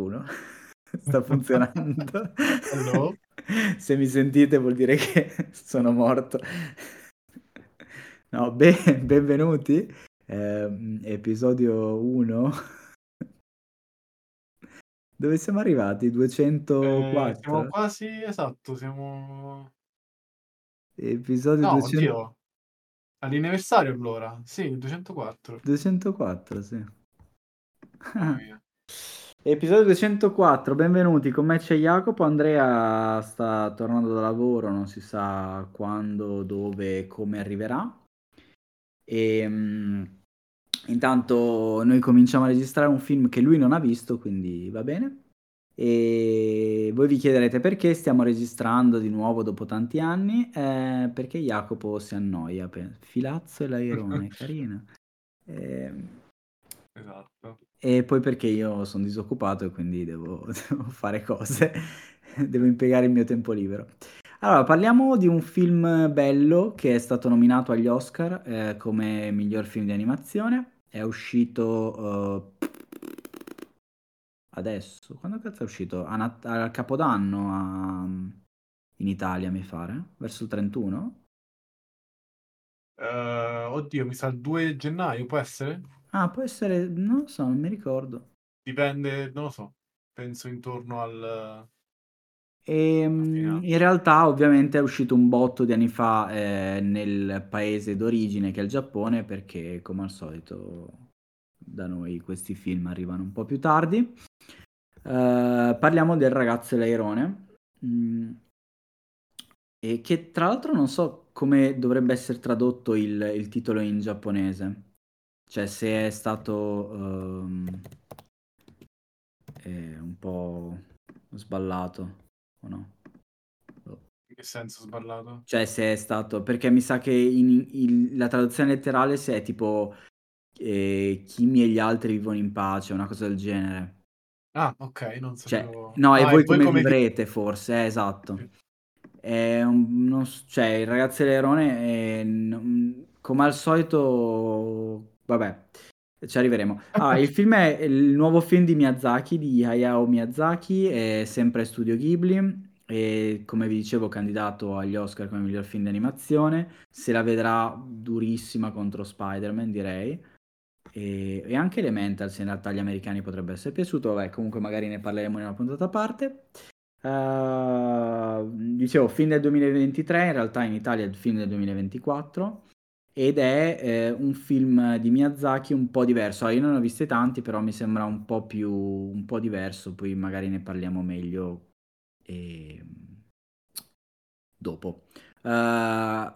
qualcuno? Sta funzionando? Hello? Se mi sentite vuol dire che sono morto. No, be- benvenuti. Eh, episodio 1. Dove siamo arrivati? 204? Eh, siamo quasi, esatto, siamo... Episodio No, 200... oddio. All'anniversario allora. Sì, 204. 204, sì. Mia. Episodio 204, benvenuti, con me c'è Jacopo, Andrea sta tornando da lavoro, non si sa quando, dove, come arriverà. E mm, intanto noi cominciamo a registrare un film che lui non ha visto, quindi va bene. E voi vi chiederete perché stiamo registrando di nuovo dopo tanti anni, Eh, perché Jacopo si annoia, pe- Filazzo e l'airone, carina. Ehm, Esatto. E poi perché io sono disoccupato e quindi devo, devo fare cose, devo impiegare il mio tempo libero. Allora, parliamo di un film bello che è stato nominato agli Oscar eh, come miglior film di animazione. È uscito eh, adesso, quando cazzo è uscito? A Nat- al Capodanno a- in Italia, mi pare, verso il 31. Eh, oddio, mi sa il 2 gennaio, può essere? Ah, può essere, non lo so, non mi ricordo. Dipende, non lo so. Penso intorno al... E, Affinato. in realtà ovviamente è uscito un botto di anni fa eh, nel paese d'origine che è il Giappone perché come al solito da noi questi film arrivano un po' più tardi. Eh, parliamo del ragazzo e l'airone mm, e che tra l'altro non so come dovrebbe essere tradotto il, il titolo in giapponese, cioè se è stato ehm, eh, un po' sballato o no. In che senso sballato? Cioè, se è stato. Perché mi sa che in- in- la traduzione letterale se è tipo eh, Kimi e gli altri vivono in pace, una cosa del genere. Ah, ok, non Cioè, sapevo... no, e Ah, voi come vi- vivrete, forse, eh, esatto. È un- non cioè, il ragazzo Leone, è, non- come al solito, vabbè, ci arriveremo. Ah, il film è il nuovo film di Miyazaki, di Hayao Miyazaki, è sempre Studio Ghibli, e come vi dicevo candidato agli Oscar come miglior film di animazione, se la vedrà durissima contro Spider-Man, direi. E, e anche Elementals in realtà agli americani potrebbe essere piaciuto, vabbè, comunque magari ne parleremo in una puntata a parte. Uh, dicevo, film del 2023, in realtà in Italia è il film del 2024 ed è eh, un film di Miyazaki un po' diverso. Allora, io non ne ho visti tanti, però mi sembra un po' più un po' diverso, poi magari ne parliamo meglio e... dopo. Uh,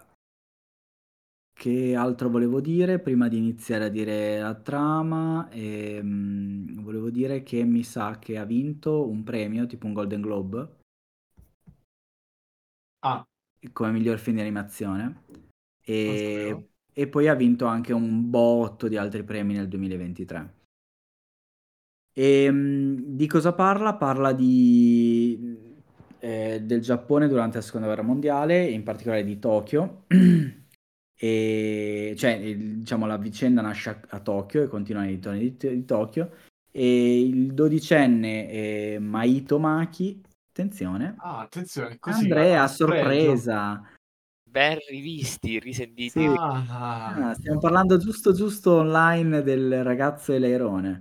che altro volevo dire prima di iniziare a dire la trama? Ehm, volevo dire che mi sa che ha vinto un premio, tipo un Golden Globe, Ah, come miglior film di animazione. E, e poi ha vinto anche un botto di altri premi nel 2023. E, mm, di cosa parla? Parla di, eh, del Giappone durante la seconda guerra mondiale, in particolare di Tokyo. E, cioè, diciamo, la vicenda nasce a, a Tokyo e continua nei dintorni di, di Tokyo. E il dodicenne eh, Maito Maki, attenzione, Ah, attenzione, così... Andrea, a sorpresa. Ben rivisti, risentiti. Sì. Ah, Ah, stiamo parlando giusto giusto online del ragazzo e l'airone.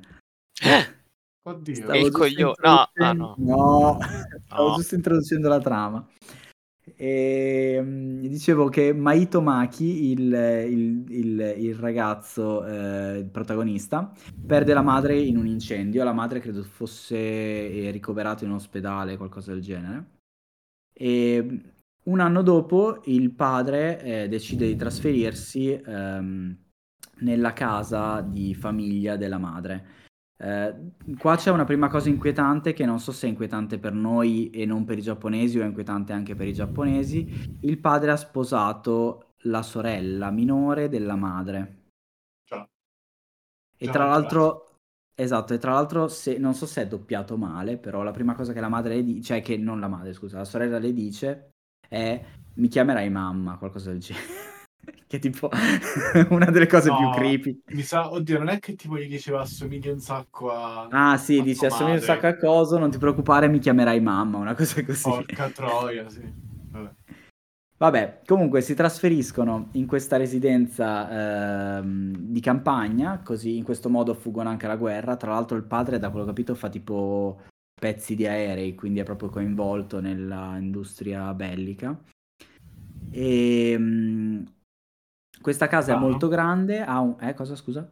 oddio. Stavo il giusto coglio- no, ah, introducendo- no. no, stavo No. giusto introducendo la trama. E, mm, dicevo che Maito Maki, il, il- il- il ragazzo, eh, il protagonista, perde la madre in un incendio. La madre credo fosse eh, ricoverata in ospedale, qualcosa del genere. E un anno dopo il padre eh, decide di trasferirsi ehm, nella casa di famiglia della madre. Eh, qua c'è una prima cosa inquietante che non so se è inquietante per noi e non per i giapponesi o è inquietante anche per i giapponesi. Il padre ha sposato la sorella minore della madre. Già. E Già, tra l'altro, esatto, e tra l'altro se, non so se è doppiato male, però la prima cosa che la madre le dice, cioè che non la madre, scusa, la sorella le dice è mi chiamerai mamma, qualcosa del genere. che è tipo una delle cose più No, creepy. Mi sa, oddio, non è che tipo gli diceva assomiglia un sacco a... Ah sì, a dice assomiglia un sacco a coso, non ti preoccupare, mi chiamerai mamma, una cosa così. Porca troia, sì. Vabbè. Vabbè, comunque si trasferiscono in questa residenza ehm, di campagna, così in questo modo fuggono anche la guerra. Tra l'altro il padre, da quello che ho capito, fa tipo pezzi di aerei, quindi è proprio coinvolto nella industria bellica. E mm, questa casa è Strano. molto grande, ha un... Eh, cosa scusa?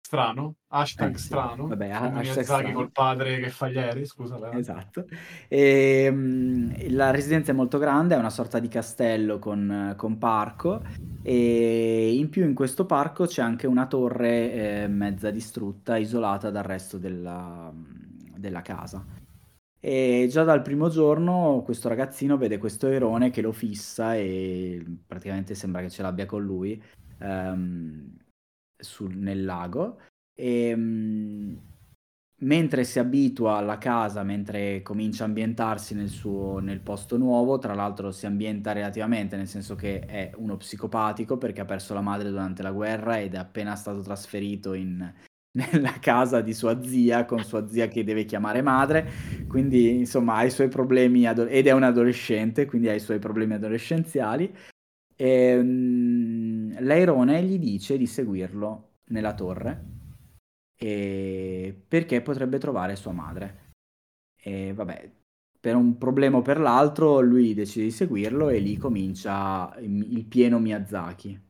Strano, hashtag Eh, sì. strano. Vabbè, Come hashtag strano. col padre che fa gli aerei, scusa. Leo. Esatto. E, mm, la residenza è molto grande, è una sorta di castello con, con parco e in più in questo parco c'è anche una torre eh, mezza distrutta, isolata dal resto della, della casa. E già dal primo giorno questo ragazzino vede questo airone che lo fissa e praticamente sembra che ce l'abbia con lui ehm, sul- nel lago. E, mm, mentre si abitua alla casa, mentre comincia a ambientarsi nel suo, nel posto nuovo, tra l'altro si ambienta relativamente, nel senso che è uno psicopatico perché ha perso la madre durante la guerra ed è appena stato trasferito in- nella casa di sua zia, con sua zia che deve chiamare madre, quindi insomma ha i suoi problemi, ado- ed è un adolescente, quindi ha i suoi problemi adolescenziali. E, mm, l'airone gli dice di seguirlo nella torre e- perché potrebbe trovare sua madre. E vabbè, per un problema o per l'altro, lui decide di seguirlo e lì comincia il pieno Miyazaki.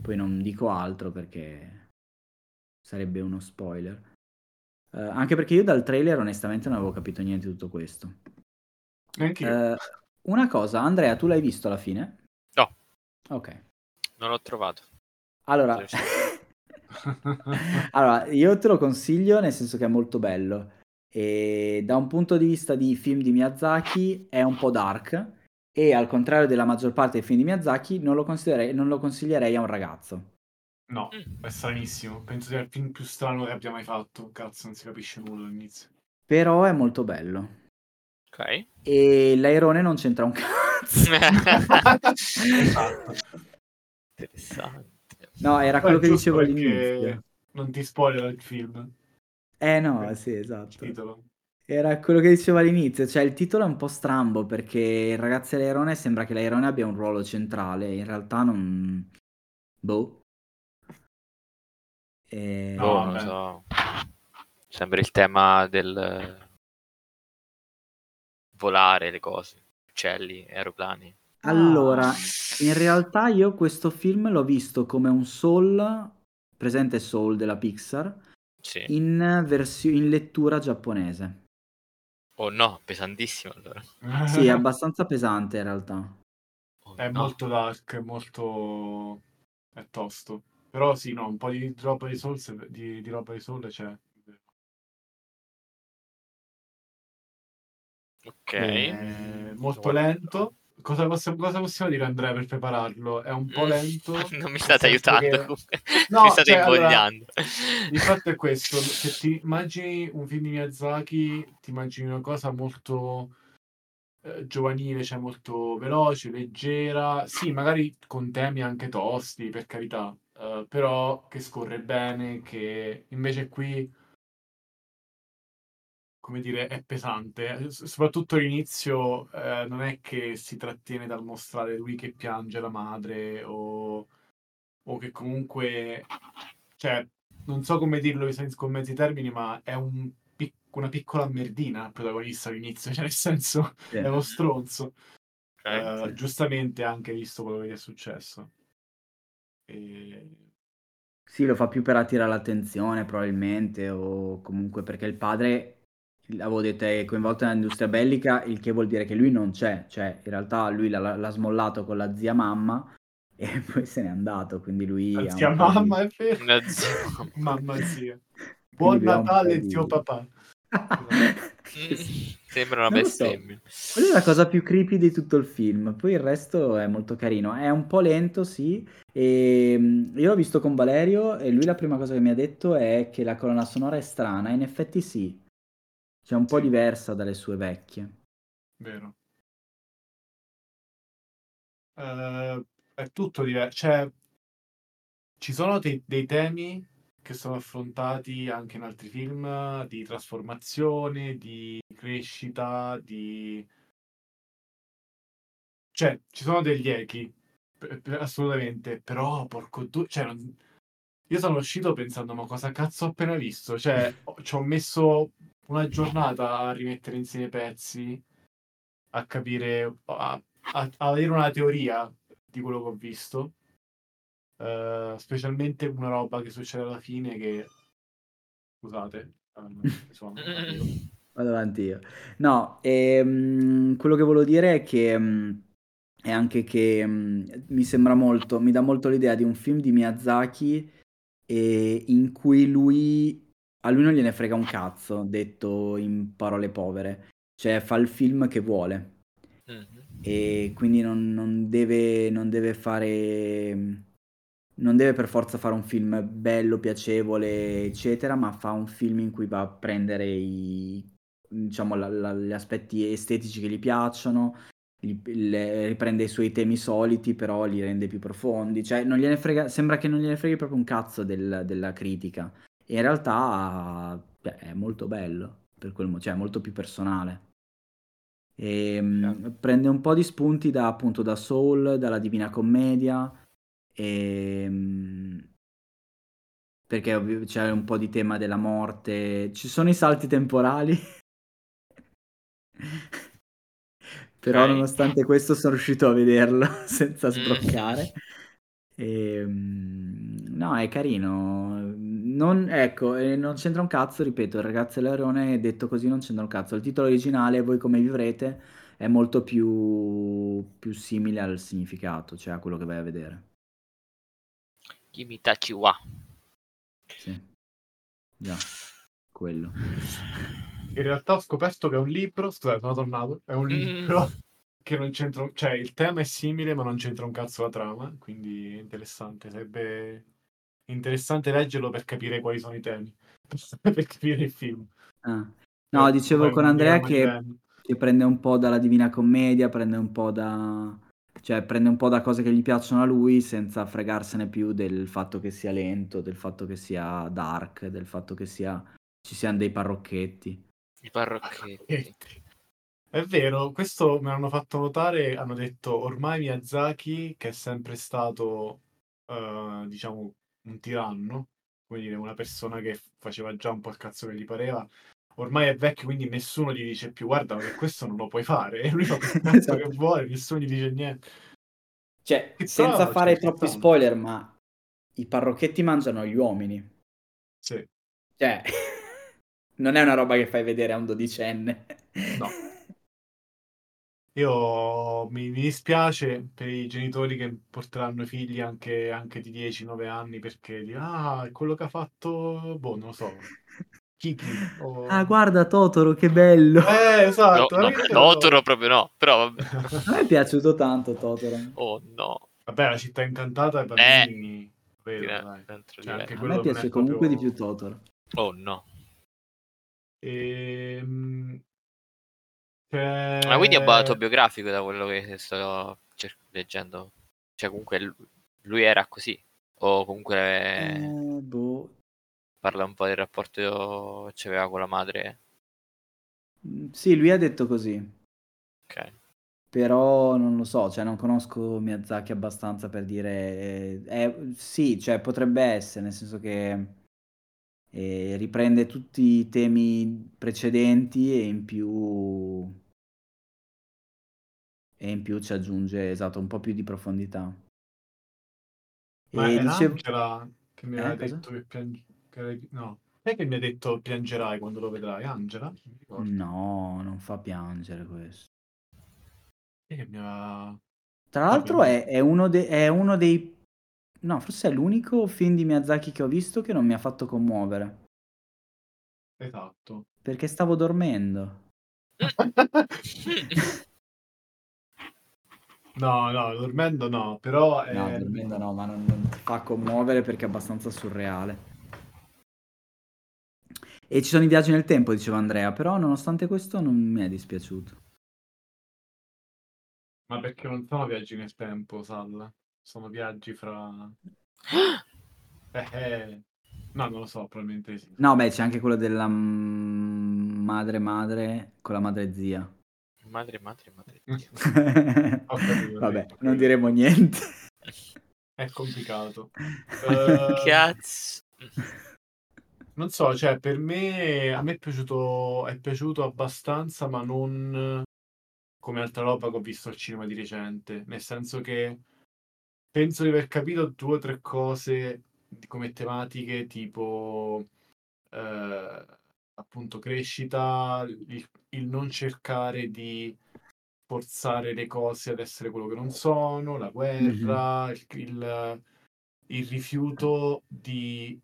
Poi non dico altro perché sarebbe uno spoiler. Eh, anche perché io dal trailer onestamente non avevo capito niente di tutto questo. Eh, una cosa, Andrea, tu l'hai visto alla fine? No. Ok. Non l'ho trovato. Allora, allora, io te lo consiglio nel senso che è molto bello. E da un punto di vista di film di Miyazaki è un po' dark e al contrario della maggior parte dei film di Miyazaki non lo non lo consiglierei a un ragazzo. No, Mm. è stranissimo. Penso sia il film più strano che abbia mai fatto. Cazzo, non si capisce nulla all'inizio. Però è molto bello. Ok. E l'airone non c'entra un cazzo. esatto. Interessante. No, era quello che dicevo all'inizio. Non ti spoiler il film, Eh no, il sì, esatto. titolo. Era quello che dicevo all'inizio, cioè il titolo è un po' strambo perché il ragazzo e l'airone sembra che l'airone abbia un ruolo centrale, in realtà non... Boh. E- No, Boh, non so. Sembra il tema del volare le cose, uccelli, aeroplani. Allora, Ah. in realtà io questo film l'ho visto come un Soul, presente Soul della Pixar, Sì. in, versio- in lettura giapponese. Oh no, pesantissimo allora. Sì, è abbastanza pesante in realtà. Oh, È no. molto dark, è molto... è tosto. Però sì, no, un po' di roba di Soul, se- di, di roba di Soul c'è. Ok. È molto lento. Cosa possiamo, cosa possiamo dire Andrea per prepararlo? È un po' Mm, lento. non mi nel state senso aiutando. che- comunque. No, mi state cioè, allora, invogliando. Il fatto è questo, se ti immagini un film di Miyazaki, ti immagini una cosa molto eh, giovanile, cioè molto veloce, leggera, sì, magari con temi anche tosti, per carità, eh, però che scorre bene, che invece qui, come dire, è pesante. S- soprattutto all'inizio eh, non è che si trattiene dal mostrare lui che piange la madre o, o che comunque, cioè, non so come dirlo con mezzi termini, ma è un una piccola merdina il protagonista all'inizio, cioè nel senso Sì. è uno stronzo. Eh, giustamente anche visto quello che gli è successo. E... Sì, lo fa più per attirare l'attenzione probabilmente o comunque perché il padre, avevo detto, è coinvolto nell'industria bellica, il che vuol dire che lui non c'è, cioè in realtà lui l'ha, l'ha smollato con la zia mamma e poi se n'è andato, quindi lui ha La zia po' di- mamma è vero. Una zia. Mamma zia. Buon Natale, zio papà. Sembra una lo so. bestemmia. Quella è la cosa più creepy di tutto il film, poi il resto è molto carino, è un po' lento sì, e mm, io l'ho visto con Valerio e lui la prima cosa che mi ha detto è che la colonna sonora è strana, in effetti sì, cioè un po' Sì. diversa dalle sue vecchie. Vero. Eh, è tutto diverso. Cioè, ci sono dei, dei temi che sono affrontati anche in altri film di trasformazione, di crescita, di... Cioè, ci sono degli echi, assolutamente, però porco due... Cioè, non- io sono uscito pensando, ma cosa cazzo ho appena visto? Cioè, ci ho messo una giornata a rimettere insieme i pezzi, a capire, a, a- a avere una teoria di quello che ho visto. Eh, specialmente una roba che succede alla fine che... Scusate, sono- Vado avanti io. No, ehm, quello che volevo dire è che mm, è anche che mm, mi sembra molto, mi dà molto l'idea di un film di Miyazaki eh, in cui lui, a lui non gliene frega un cazzo, detto in parole povere, cioè fa il film che vuole Mhm. e quindi non, non deve, non deve fare, non deve per forza fare un film bello, piacevole, eccetera, ma fa un film in cui va a prendere i, diciamo, la- la- gli aspetti estetici che gli piacciono, li- le- riprende i suoi temi soliti, però li rende più profondi. Cioè, non gliene frega, sembra che non gliene freghi proprio un cazzo del- della critica. E in realtà beh, è molto bello, per quel cioè è molto più personale. E, mm, prende un po' di spunti da, appunto, da Soul, dalla Divina Commedia, e, mm, perché c'è un po' di tema della morte. Ci sono i salti temporali. Però Ok. nonostante questo sono riuscito a vederlo senza Mm. sbroccare. E, mm, no, è carino. Non, ecco, eh, non c'entra un cazzo, ripeto, il ragazzo Leone detto così non c'entra un cazzo. Il titolo originale, Voi come vivrete, è molto più, più simile al significato, cioè a quello che vai a vedere. Kimi Tachiwa. Sì. Già, quello. In realtà ho scoperto che è un libro, scusate, sono tornato, è un Mm. libro che non c'entra, cioè il tema è simile ma non c'entra un cazzo la trama, quindi è interessante, sarebbe interessante leggerlo per capire quali sono i temi, per capire il film. Ah. No, dicevo con Andrea che, che prende un po' dalla Divina Commedia, prende un po' da... cioè prende un po' da cose che gli piacciono a lui senza fregarsene più del fatto che sia lento, del fatto che sia dark, del fatto che sia... ci siano dei parrocchetti. I parrocchetti. È vero, questo me l'hanno fatto notare, hanno detto ormai Miyazaki, che è sempre stato, eh, diciamo, un tiranno, come dire, una persona che faceva già un po' il cazzo che gli pareva, ormai è vecchio, quindi nessuno gli dice più guarda che questo non lo puoi fare, e lui fa quel cazzo Esatto. che vuole, nessuno gli dice niente. Cioè, Che senza però, fare cioè, troppi spoiler, ma i parrocchetti mangiano gli uomini. Sì, Cioè, non è una roba che fai vedere a un dodicenne. No. io mi, mi dispiace per i genitori che porteranno i figli anche, anche di 10-9 anni perché di, ah, quello che ha fatto, boh, non lo so, Kiki. o- Ah, guarda Totoro, che bello! Eh, No, esatto. no, veramente Totoro proprio no, però vabbè. A me è piaciuto tanto Totoro. Oh no. Vabbè, la città incantata ai bambini. vero, Dire- dai. dentro Cioè, anche. A me piace comunque di più Totoro. Oh no. Ehm, c'è- Ma quindi è un po' autobiografico da quello che sto cer- leggendo. Cioè, comunque lu- lui era così. O comunque Eh, boh. Parla un po' del rapporto che aveva con la madre. Mm, Sì, lui ha detto così. Ok. Però non lo so, cioè non conosco Miyazaki abbastanza per dire... eh, eh, sì, cioè potrebbe essere, nel senso che eh, riprende tutti i temi precedenti e in più... E in più ci aggiunge, esatto, un po' più di profondità. Ma E era dicevo... Angela che mi Eh, aveva cosa? detto che piange... No. È che mi ha detto piangerai quando lo vedrai? Angela? No, non fa piangere questo. È che mi ha... Tra l'altro è, è uno de- è uno dei... No, forse è l'unico film di Miyazaki che ho visto che non mi ha fatto commuovere. Esatto. Perché stavo dormendo. No, no, dormendo no, però... No, ehm, dormendo no, ma non, non fa commuovere perché è abbastanza surreale. E ci sono i viaggi nel tempo, diceva Andrea, però nonostante questo non mi è dispiaciuto. Ma perché non sono viaggi nel tempo, Sal? Sono viaggi fra... Eh, eh. No, non lo so, probabilmente sì. No, beh, c'è anche quello della madre madre con la madre zia. Madre, madre, madre. Ho capito, Vabbè, non diremo niente. È complicato. Eh, Cazzo. Non so, cioè, per me, a me è piaciuto, è piaciuto abbastanza, ma non come altra roba che ho visto al cinema di recente. Nel senso che penso di aver capito due o tre cose come tematiche, tipo eh, appunto crescita, il, il non cercare di forzare le cose ad essere quello che non sono, la guerra, il, il- il rifiuto di...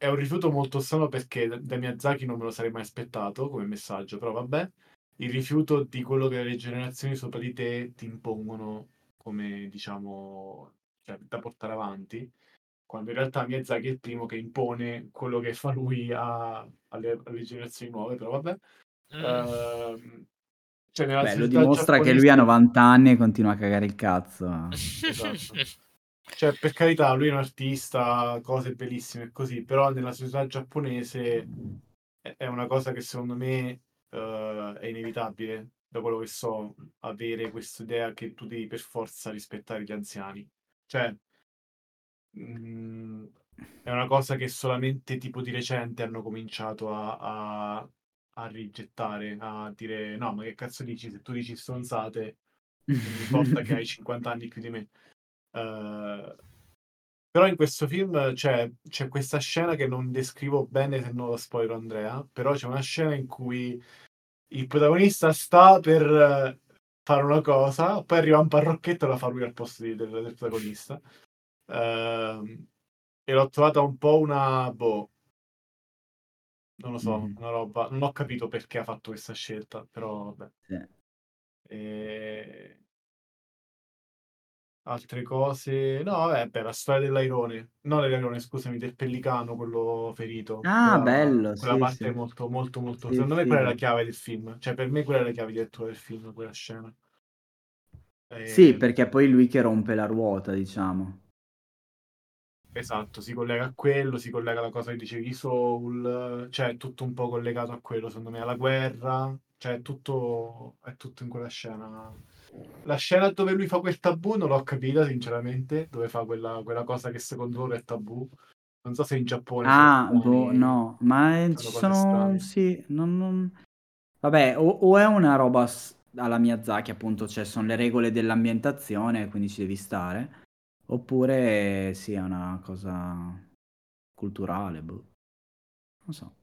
È un rifiuto molto strano perché da Miyazaki non me lo sarei mai aspettato come messaggio, però vabbè. Il rifiuto di quello che le generazioni sopra di te ti impongono come, diciamo, cioè, da portare avanti, quando in realtà Miyazaki è il primo che impone quello che fa lui a- alle, alle generazioni nuove, però vabbè. Mm. Ehm, cioè, Beh, lo dimostra che giapponese- lui ha 90 anni e continua a cagare il cazzo. Esatto. Cioè, per carità, lui è un artista, cose bellissime e così, però nella società giapponese è una cosa che secondo me eh, è inevitabile, da quello che so, avere questa idea che tu devi per forza rispettare gli anziani. Cioè, mm, è una cosa che solamente tipo di recente hanno cominciato a, a- a rigettare, a dire no, ma che cazzo dici? Se tu dici stronzate, non mi importa che hai 50 anni più di me. Eh, però in questo film c'è, c'è questa scena che non descrivo bene se non la spoiler Andrea, però c'è una scena in cui il protagonista sta per eh, fare una cosa, poi arriva un parrocchetto e la fa lui al posto di- del, del protagonista. Ehm, e l'ho trovata un po' una... boh, non lo so, Mhm. una roba... Non ho capito perché ha fatto questa scelta, però vabbè. Sì. E... Altre cose... No, vabbè, la storia dell'airone. No, dell'airone, scusami, del pellicano, quello ferito. Ah, Quella- bello, Quella sì, parte sì. è molto, molto, molto... Sì, Secondo me quella è la chiave del film. Cioè, per me quella è la chiave di lettura del film, quella scena. Sì, E- perché è poi lui che rompe la ruota, diciamo. Esatto, si collega a quello, si collega alla cosa che dicevi Soul, cioè è tutto un po' collegato a quello, secondo me, alla guerra, cioè è tutto, è tutto in quella scena. La scena dove lui fa quel tabù non l'ho capita, sinceramente, dove fa quella, quella cosa che secondo loro è tabù. Non so se in Giappone Ah, sono boh, no, ma ci sono, sì, non, non- Vabbè, o, o è una roba alla Miyazaki, appunto, cioè sono le regole dell'ambientazione, quindi ci devi stare, oppure sì, è una cosa culturale, boh. Non so.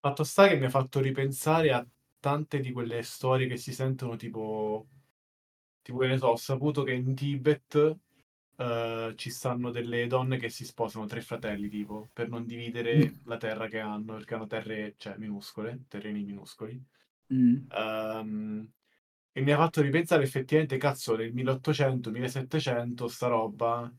Fatto sta che mi ha fatto ripensare a tante di quelle storie che si sentono tipo, tipo che ne so, ho saputo che in Tibet eh, ci stanno delle donne che si sposano, tre fratelli tipo, per non dividere la terra che hanno, perché hanno terre, cioè, minuscole, terreni minuscoli. Mm. Ehm, e mi ha fatto ripensare effettivamente, cazzo, nel 1800-1700 sta roba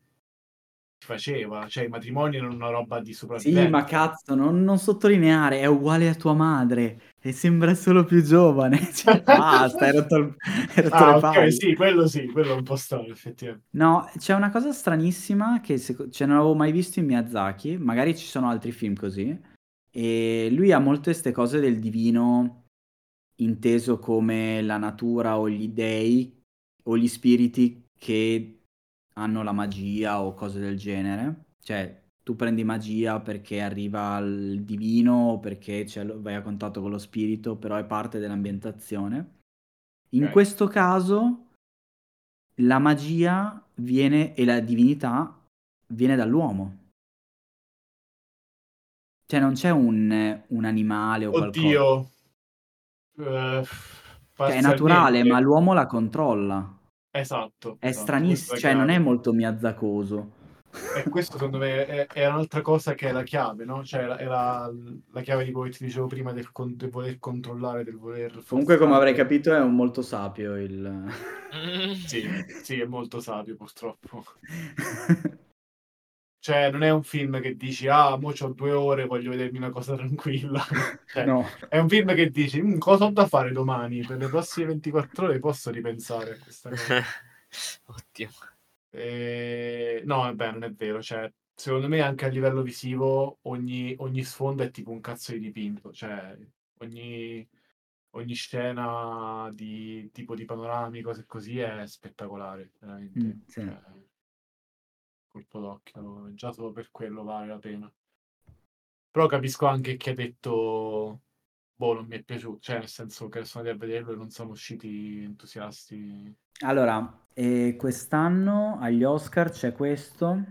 faceva, cioè i matrimoni erano una roba di Sì, sopravvivenza. ma cazzo, non, non sottolineare, è uguale a tua madre e sembra solo più giovane. Cioè, basta, hai rotto, il- hai rotto Ah, le palle. sì, quello sì, quello è un po' strano, effettivamente. No, c'è una cosa stranissima che seco- cioè, non avevo mai visto in Miyazaki, magari ci sono altri film così, e lui ha molte queste cose del divino inteso come la natura o gli dei o gli spiriti che hanno la magia o cose del genere. Cioè, tu prendi magia perché arriva il divino o perché lo- vai a contatto con lo spirito, però è parte dell'ambientazione. In Ok. questo caso la magia viene e la divinità viene dall'uomo. Cioè non c'è un, un animale o qualcosa. Oddio. Eh, Cioè è naturale, ma l'uomo la controlla. Esatto. È esatto, stranissimo, cioè non è molto miazzacoso. E questo secondo me è, è un'altra cosa che è la chiave, no? Cioè è la, è la- la chiave di che ti dicevo prima del, con- del voler controllare, del voler Comunque, come avrai capito, è un molto sapio il... Sì, sì, è molto sapio purtroppo. Cioè, non è un film che dici, ah, mo c'ho due ore, voglio vedermi una cosa tranquilla. Cioè, No. È un film che dici, "Mm, cosa ho da fare domani? Per le prossime 24 ore posso ripensare a questa cosa. Oddio. E... No, vabbè, non è vero. Cioè, secondo me anche a livello visivo ogni, ogni sfondo è tipo un cazzo di dipinto, cioè ogni, ogni scena di tipo di panorami, cose così è spettacolare, veramente. Mm, sì. Cioè, colpo d'occhio, già solo per quello vale la pena. Però capisco anche chi ha detto boh, non mi è piaciuto, cioè nel senso che sono andati a vederlo e non sono usciti entusiasti. Allora, eh, quest'anno agli Oscar c'è questo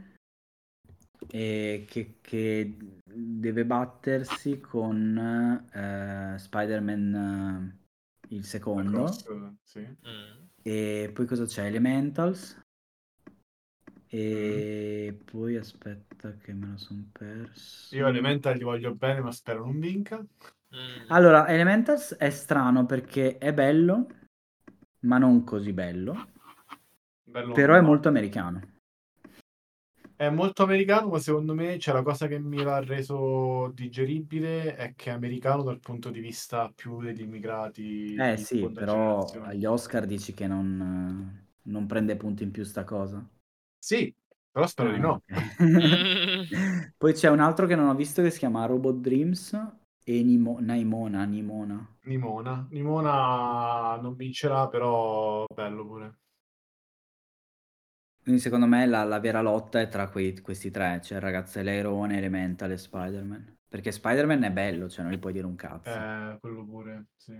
eh, che, che deve battersi con eh, Spider-Man eh, il secondo. Cross, sì. Mm. E poi cosa c'è? Elementals. E poi aspetta che me lo sono perso. Io Elemental gli voglio bene, ma spero non vinca. Mm. Allora, Elementals è strano perché è bello, ma non così bello. Bello Però è no. molto americano. È molto americano, ma secondo me c'è la cosa che mi l'ha reso digeribile è che è americano dal punto di vista più degli immigrati. Eh sì, però agli Oscar dici che non, non prende punti in più sta cosa. Sì, però spero di Ah, no. ok. Poi c'è un altro che non ho visto che si chiama Robot Dreams e Nimo- Naimona, Nimona. Nimona. Nimona non vincerà, però bello pure. Quindi secondo me la, la vera lotta è tra quei- questi tre, cioè il ragazzelerone, Elemental e Spider-Man. Perché Spider-Man è bello, cioè non gli puoi dire un cazzo. Eh, quello pure, sì.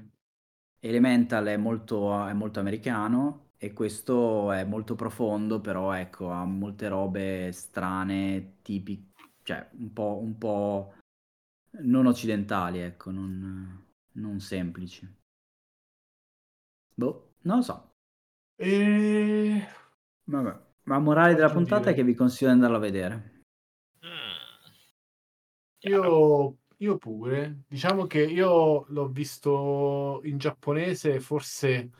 Elemental è molto, è molto americano e questo è molto profondo, però ecco, ha molte robe strane, tipiche, cioè un po', un po' non occidentali, ecco, non, non semplici. Boh, non lo so. E... Vabbè. Ma morale della puntata è dire. che vi consiglio di andarlo a vedere. Chiaro. Io, io pure. Diciamo che io l'ho visto in giapponese, forse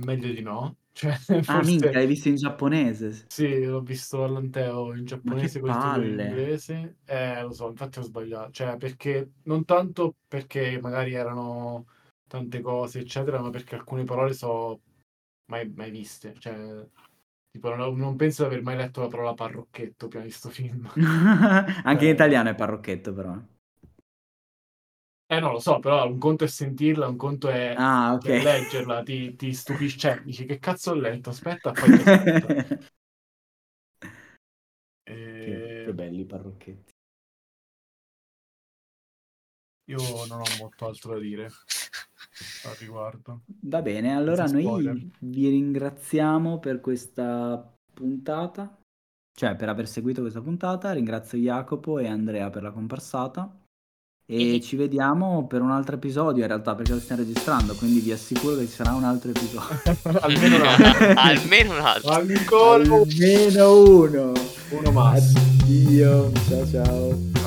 meglio di no. Cioè, Ah, minchia, forse l'hai visto in giapponese? sì, l'ho visto all'Anteo in giapponese titolo in inglese. Eh, lo so, infatti ho sbagliato. Cioè, perché non tanto perché magari erano tante cose, eccetera, ma perché alcune parole so mai, mai viste. Cioè, tipo, non, non penso di aver mai letto la parola parrocchetto prima di sto film. Anche in Eh. italiano è parrocchetto, però. Eh, non lo so, però un conto è sentirla, un conto è Ah, ok. per leggerla, ti, ti stupisce, cioè, dici che cazzo ho letto, aspetta, poi aspetta. che, E che belli i parrocchetti. io non ho molto altro da dire al riguardo. Va bene, allora noi vi ringraziamo per questa puntata, cioè per aver seguito questa puntata. Ringrazio Jacopo e Andrea per la comparsata. E ci vediamo per un altro episodio, in realtà, perché lo stiamo registrando, quindi vi assicuro che ci sarà un altro episodio. Almeno un altro. Almeno un altro. Almeno uno. uno massimo. Addio. Ciao. Ciao.